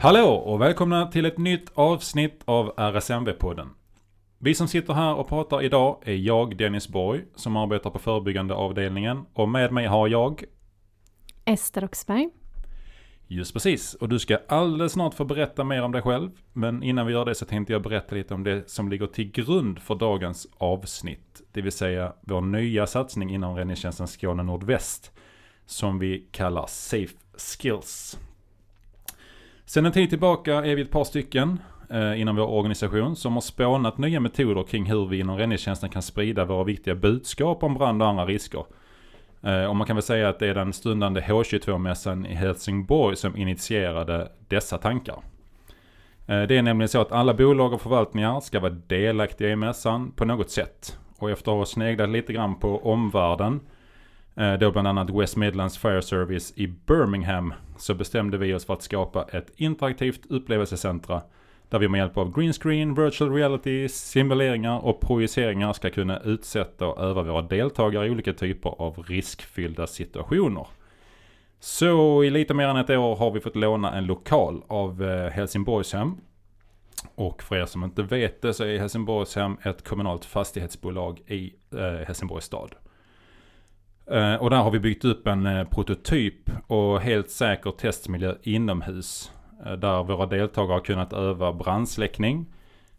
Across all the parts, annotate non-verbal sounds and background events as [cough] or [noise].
Hallå och välkomna till ett nytt avsnitt av RSMV-podden. Vi som sitter här och pratar idag är jag, Dennis Borg, som arbetar på förebyggande avdelningen och med mig har jag Ester Oxberg. Just precis, och du ska alldeles snart få berätta mer om dig själv. Men innan vi gör det så tänkte jag berätta lite om det som ligger till grund för dagens avsnitt. Det vill säga vår nya satsning inom räddningstjänsten Skåne Nordväst. Som vi kallar Safe Skills. Sen en tid tillbaka är vi ett par stycken eh, inom vår organisation som har spånat nya metoder kring hur vi inom räddningstjänsten kan sprida våra viktiga budskap om brand och andra risker. Eh, och man kan väl säga att det är den stundande H22-mässan i Helsingborg som initierade dessa tankar. Eh, det är nämligen så att alla bolag och förvaltningar ska vara delaktiga i mässan på något sätt. Och efter att ha sneglat lite grann på omvärlden, Eh, då bland annat West Midlands Fire Service i Birmingham, så bestämde vi oss för att skapa ett interaktivt upplevelsecentra där vi med hjälp av green screen, virtual reality, simuleringar och projiceringar ska kunna utsätta och öva våra deltagare i olika typer av riskfyllda situationer. Så i lite mer än ett år har vi fått låna en lokal av eh, Helsingborgshem. Och för er som inte vet det så är Helsingborgshem ett kommunalt fastighetsbolag i eh, Helsingborgs stad. Eh, och där har vi byggt upp en eh, prototyp och helt säker testmiljö inomhus eh, där våra deltagare har kunnat öva brandsläckning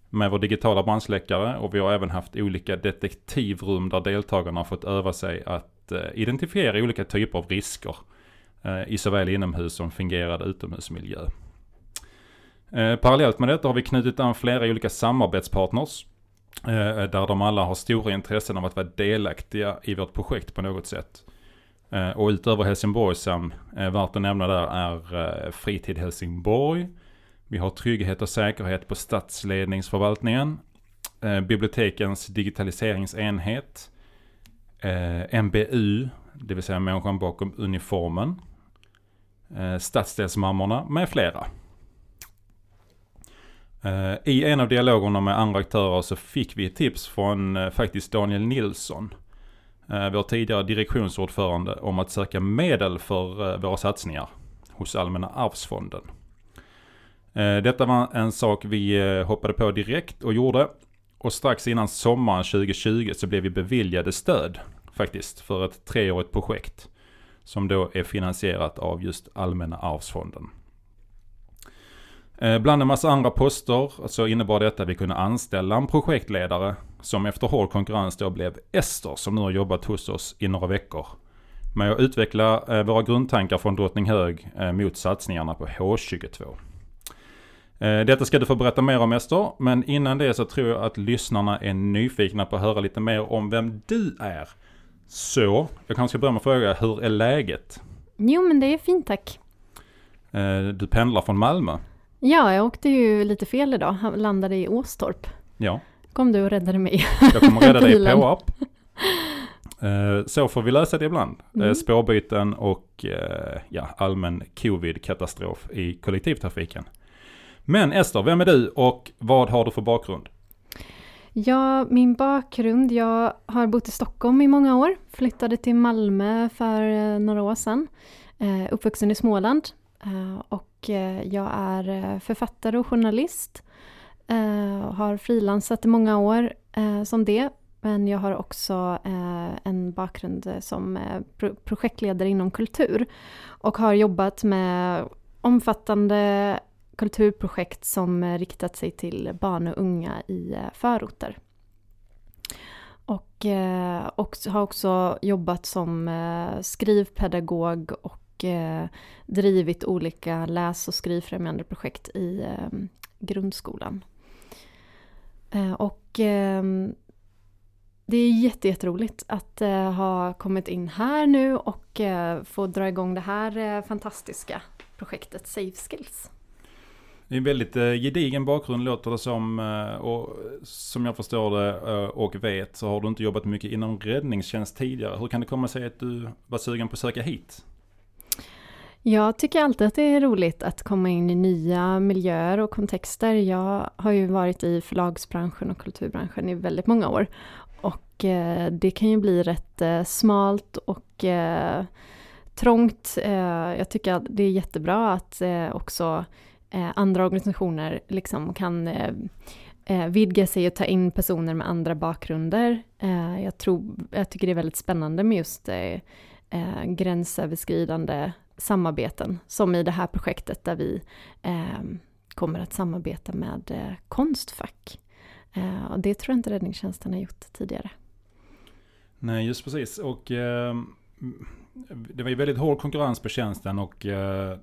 med vår digitala brandsläckare och vi har även haft olika detektivrum där deltagarna har fått öva sig att identifiera olika typer av risker i såväl inomhus som fungerande utomhusmiljö. Parallellt med detta har vi knutit an flera olika samarbetspartners Eh, där de alla har stora intressen av att vara delaktiga i vårt projekt på något sätt. Eh, och utöver Helsingborgsam, eh, värt att nämna där är eh, Fritid Helsingborg. Vi har trygghet och säkerhet på stadsledningsförvaltningen. Eh, bibliotekens digitaliseringsenhet. Eh, MBU, det vill säga människan bakom uniformen. Stadsdelsmammorna med flera. Eh, I en av dialogerna med andra aktörer så fick vi ett tips från eh, faktiskt Daniel Nilsson eh, vår tidigare direktionsordförande om att söka medel för våra satsningar hos Allmänna arvsfonden. Detta var en sak vi hoppade på direkt och gjorde. Och strax innan sommaren 2020 så blev vi beviljade stöd faktiskt för ett treårigt projekt. Som då är finansierat av just Allmänna arvsfonden. Eh, bland en massa andra poster så innebar detta att vi kunde anställa en projektledare som efter hård konkurrens då blev Ester som nu har jobbat hos oss i några veckor. Med att utveckla eh, våra grundtankar från Drottninghög eh, mot satsningarna på H22. Detta ska du få berätta mer om Ester, men innan det så tror jag att lyssnarna är nyfikna på att höra lite mer om vem du är. Så, jag kanske ska börja med att fråga, hur är läget? Jo men det är fint tack. Du pendlar från Malmö? Ja, jag åkte ju lite fel idag. Han landade i Åstorp. Ja. Kom du och räddade mig. Jag kommer rädda dig [laughs] på app. Eh, så får vi lösa det ibland. Eh, mm. Spårbyten och eh, ja, allmän covid-katastrof i kollektivtrafiken. Men Ester, vem är du och vad har du för bakgrund? Ja, min bakgrund, jag har bott i Stockholm i många år. Flyttade till Malmö för några år sedan. Uppvuxen i Småland. Eh, och eh, jag är eh, författare och journalist. Har frilansat i många år som det. Men jag har också en bakgrund som projektledare inom kultur. Och har jobbat med omfattande kulturprojekt som riktat sig till barn och unga i förorter. Och, och har också jobbat som skrivpedagog och och eh, drivit olika läs och skrivfrämjande projekt i eh, grundskolan. Eh, och det är jätteroligt att ha kommit in här nu och få dra igång det här fantastiska projektet Safe Skills. Det är en väldigt gedigen bakgrund låter det som. Och som jag förstår det och vet så har du inte jobbat mycket inom räddningstjänst tidigare. Hur kan det komma sig att du var sugen på att söka hit? Jag tycker alltid att det är roligt att komma in i nya miljöer och kontexter. Jag har ju varit i förlagsbranschen och kulturbranschen i väldigt många år. Och eh, det kan ju bli rätt eh, smalt och eh, trångt. Eh, jag tycker att det är jättebra att eh, också eh, andra organisationer liksom kan vidga sig och ta in personer med andra bakgrunder. jag, tror, jag tycker det är väldigt spännande med just gränsöverskridande samarbeten, som i det här projektet där vi eh, kommer att samarbeta med eh, Konstfack. Eh, och det tror jag inte räddningstjänsten har gjort tidigare. Nej, just precis. Och eh, det var ju väldigt hård konkurrens på tjänsten och eh,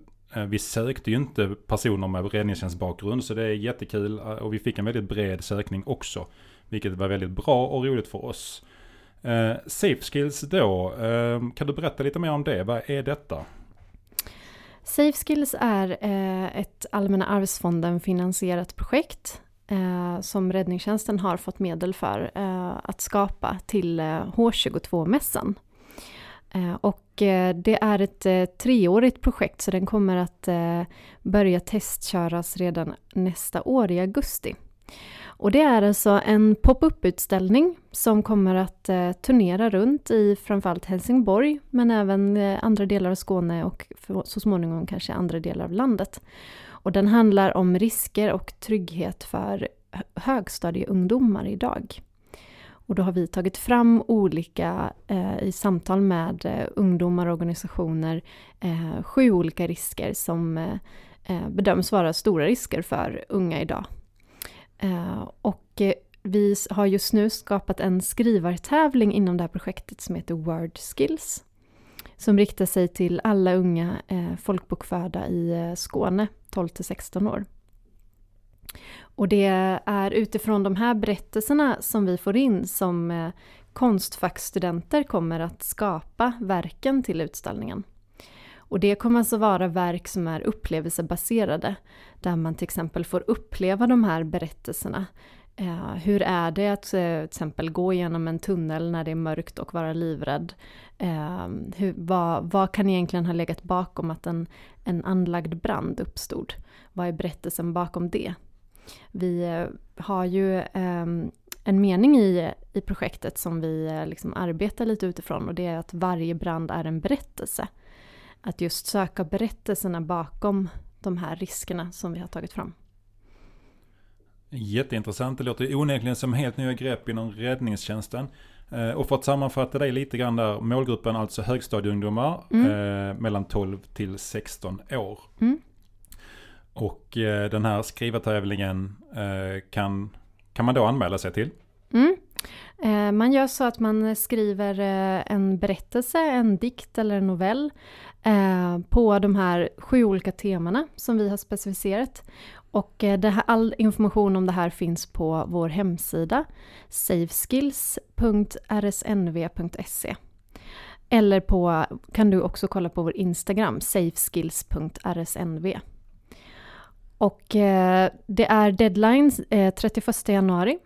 vi sökte ju inte personer med räddningstjänstbakgrund så det är jättekul och vi fick en väldigt bred sökning också. Vilket var väldigt bra och roligt för oss. Eh, Safe Skills då, eh, kan du berätta lite mer om det? Vad är detta? Safe Skills är eh, ett Allmänna arvsfonden finansierat projekt eh, som räddningstjänsten har fått medel för eh, att skapa till eh, H22-mässan. Eh, och eh, det är ett treårigt projekt så den kommer att börja testköras redan nästa år i augusti. Och det är alltså en pop-up-utställning som kommer att eh, turnera runt i framförallt Helsingborg men även eh, andra delar av Skåne och så småningom kanske andra delar av landet. Och den handlar om risker och trygghet för högstadieungdomar idag. Och då har vi tagit fram olika, eh, i samtal med eh, ungdomar och organisationer, eh, sju olika risker som eh, eh bedöms vara stora risker för unga idag. Eh, och eh, vi har just nu skapat en skrivartävling inom det här projektet som heter Word Skills. Som riktar sig till alla unga eh, folkbokförda i Skåne, 12 16 år. Och det är utifrån de här berättelserna som vi får in som konstfackstudenter kommer att skapa verken till utställningen. Och det kommer alltså vara verk som är upplevelsebaserade, där man till exempel får uppleva de här berättelserna. Eh, hur är det att eh, till exempel gå igenom en tunnel när det är mörkt och vara livrädd? Eh, hur, vad, vad, kan egentligen ha legat bakom att en, en anlagd brand uppstod? Vad är berättelsen bakom det? Vi eh, har ju eh, en mening i, i projektet som vi eh, liksom arbetar lite utifrån och det är att varje brand är en berättelse. Att just söka berättelserna bakom de här riskerna som vi har tagit fram. Jätteintressant. Det låter onekligen som helt nya grepp inom räddningstjänsten. Eh, och för att sammanfatta dig lite grann där, målgruppen alltså högstadieungdomar mm. eh, mellan 12 till 16 år. Mm. Och eh, den här skrivartävlingen eh, kan, kan man då anmäla sig till? Mm. Eh, man gör så att man skriver eh, en berättelse, en dikt eller en novell eh, på de här sju olika temana som vi har specificerat. Och det här, all information om det här finns på vår hemsida safeskills.rsnv.se Eller på, kan du också kolla på vår Instagram, safeskills.rsnv. Och det är deadline 31 januari.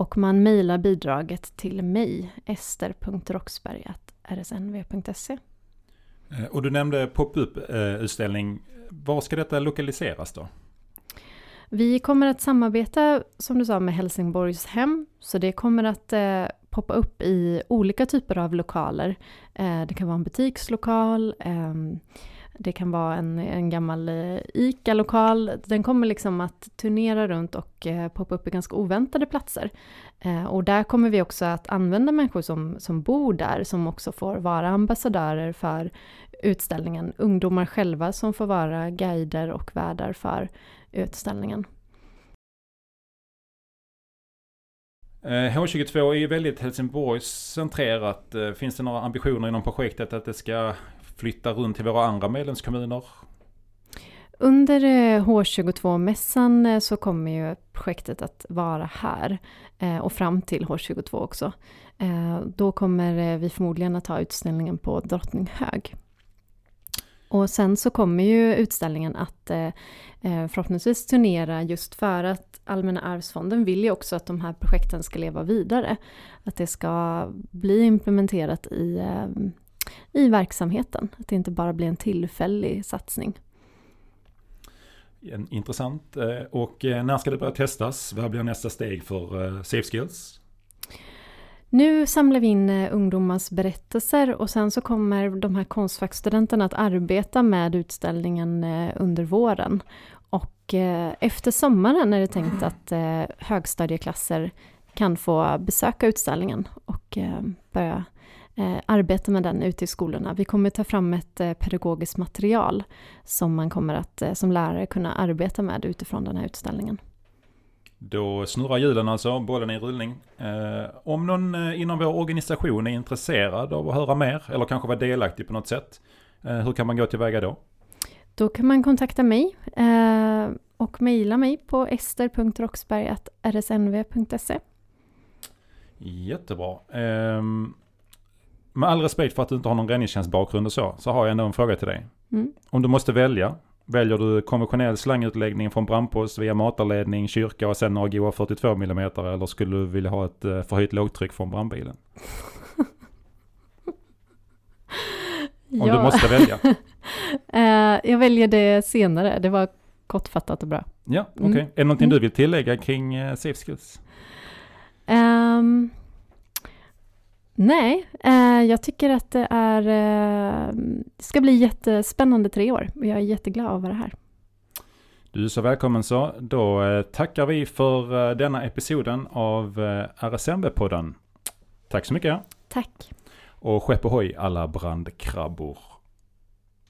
Och man mejlar bidraget till mig, ester.roxberg.rsnv.se. Eh, och du nämnde pop-up-utställning. Var ska detta lokaliseras då? Vi kommer att samarbeta, som du sa, med Helsingborgs hem. Så det kommer att eh, poppa upp i olika typer av lokaler. Eh, det kan vara en butikslokal, eh, det kan vara en, en gammal eh, ICA-lokal. Den kommer liksom att turnera runt och eh, poppa upp i ganska oväntade platser. Eh, och där kommer vi också att använda människor som, som bor där, som också får vara ambassadörer för utställningen. Ungdomar själva som får vara guider och värdar för utställningen. H22 är ju väldigt Helsingborgscentrerat. Finns det några ambitioner inom projektet att det ska flytta runt till våra andra medlemskommuner? Under eh, H22-mässan eh, så kommer ju projektet att vara här eh, och fram till H22 också. Då kommer vi förmodligen att ha utställningen på Drottninghög. Och sen så kommer ju utställningen att förhoppningsvis turnera just för att Allmänna arvsfonden vill ju också att de här projekten ska leva vidare. Att det ska bli implementerat i i verksamheten. Att det inte bara blir en tillfällig satsning. Intressant. Eh, och eh, när ska det börja testas? Vad blir nästa steg för eh, Safe Skills? Nu samlar vi in ungdomars berättelser och sen så kommer de här konstfackstudenterna att arbeta med utställningen under våren. Och efter sommaren är det tänkt att högstadieklasser kan få besöka utställningen och börja arbeta med den ute i skolorna. Vi kommer ta fram ett eh, pedagogiskt material som man kommer att eh, som lärare kunna arbeta med utifrån den här utställningen. Då snurrar hjulen alltså, bollen i rullning. Eh, om någon eh, inom vår organisation är intresserad av att höra mer eller kanske vara delaktig på något sätt, eh, hur kan man gå tillväga då? Då kan man kontakta mig eh, och mejla mig på ester.roxberg.rsnv.se. Jättebra. Med all respekt för att du inte har någon räddningstjänstbakgrund och så, så har jag ändå en fråga till dig. Mm. Om du måste välja, väljer du konventionell slangutläggning från brandpost via matarledning, kyrka och sen goa 42 mm eller skulle du vilja ha ett eh, förhöjt lågtryck från brandbilen? Om du måste välja. [laughs] Eh, jag väljer det senare, det var kortfattat och bra. Ja, okej. Okay. Mm. Är det någonting Mm. du vill tillägga kring uh, Safe Skills? Ehm, nej, eh, jag tycker att det är... eh, det ska bli jättespännande tre år och jag är jätteglad att vara här. Du är så välkommen så. Då eh, tackar vi för eh, denna episoden av eh, RSMB-podden. Tack så mycket. Tack. Och skepp ohoj alla brandkrabbor.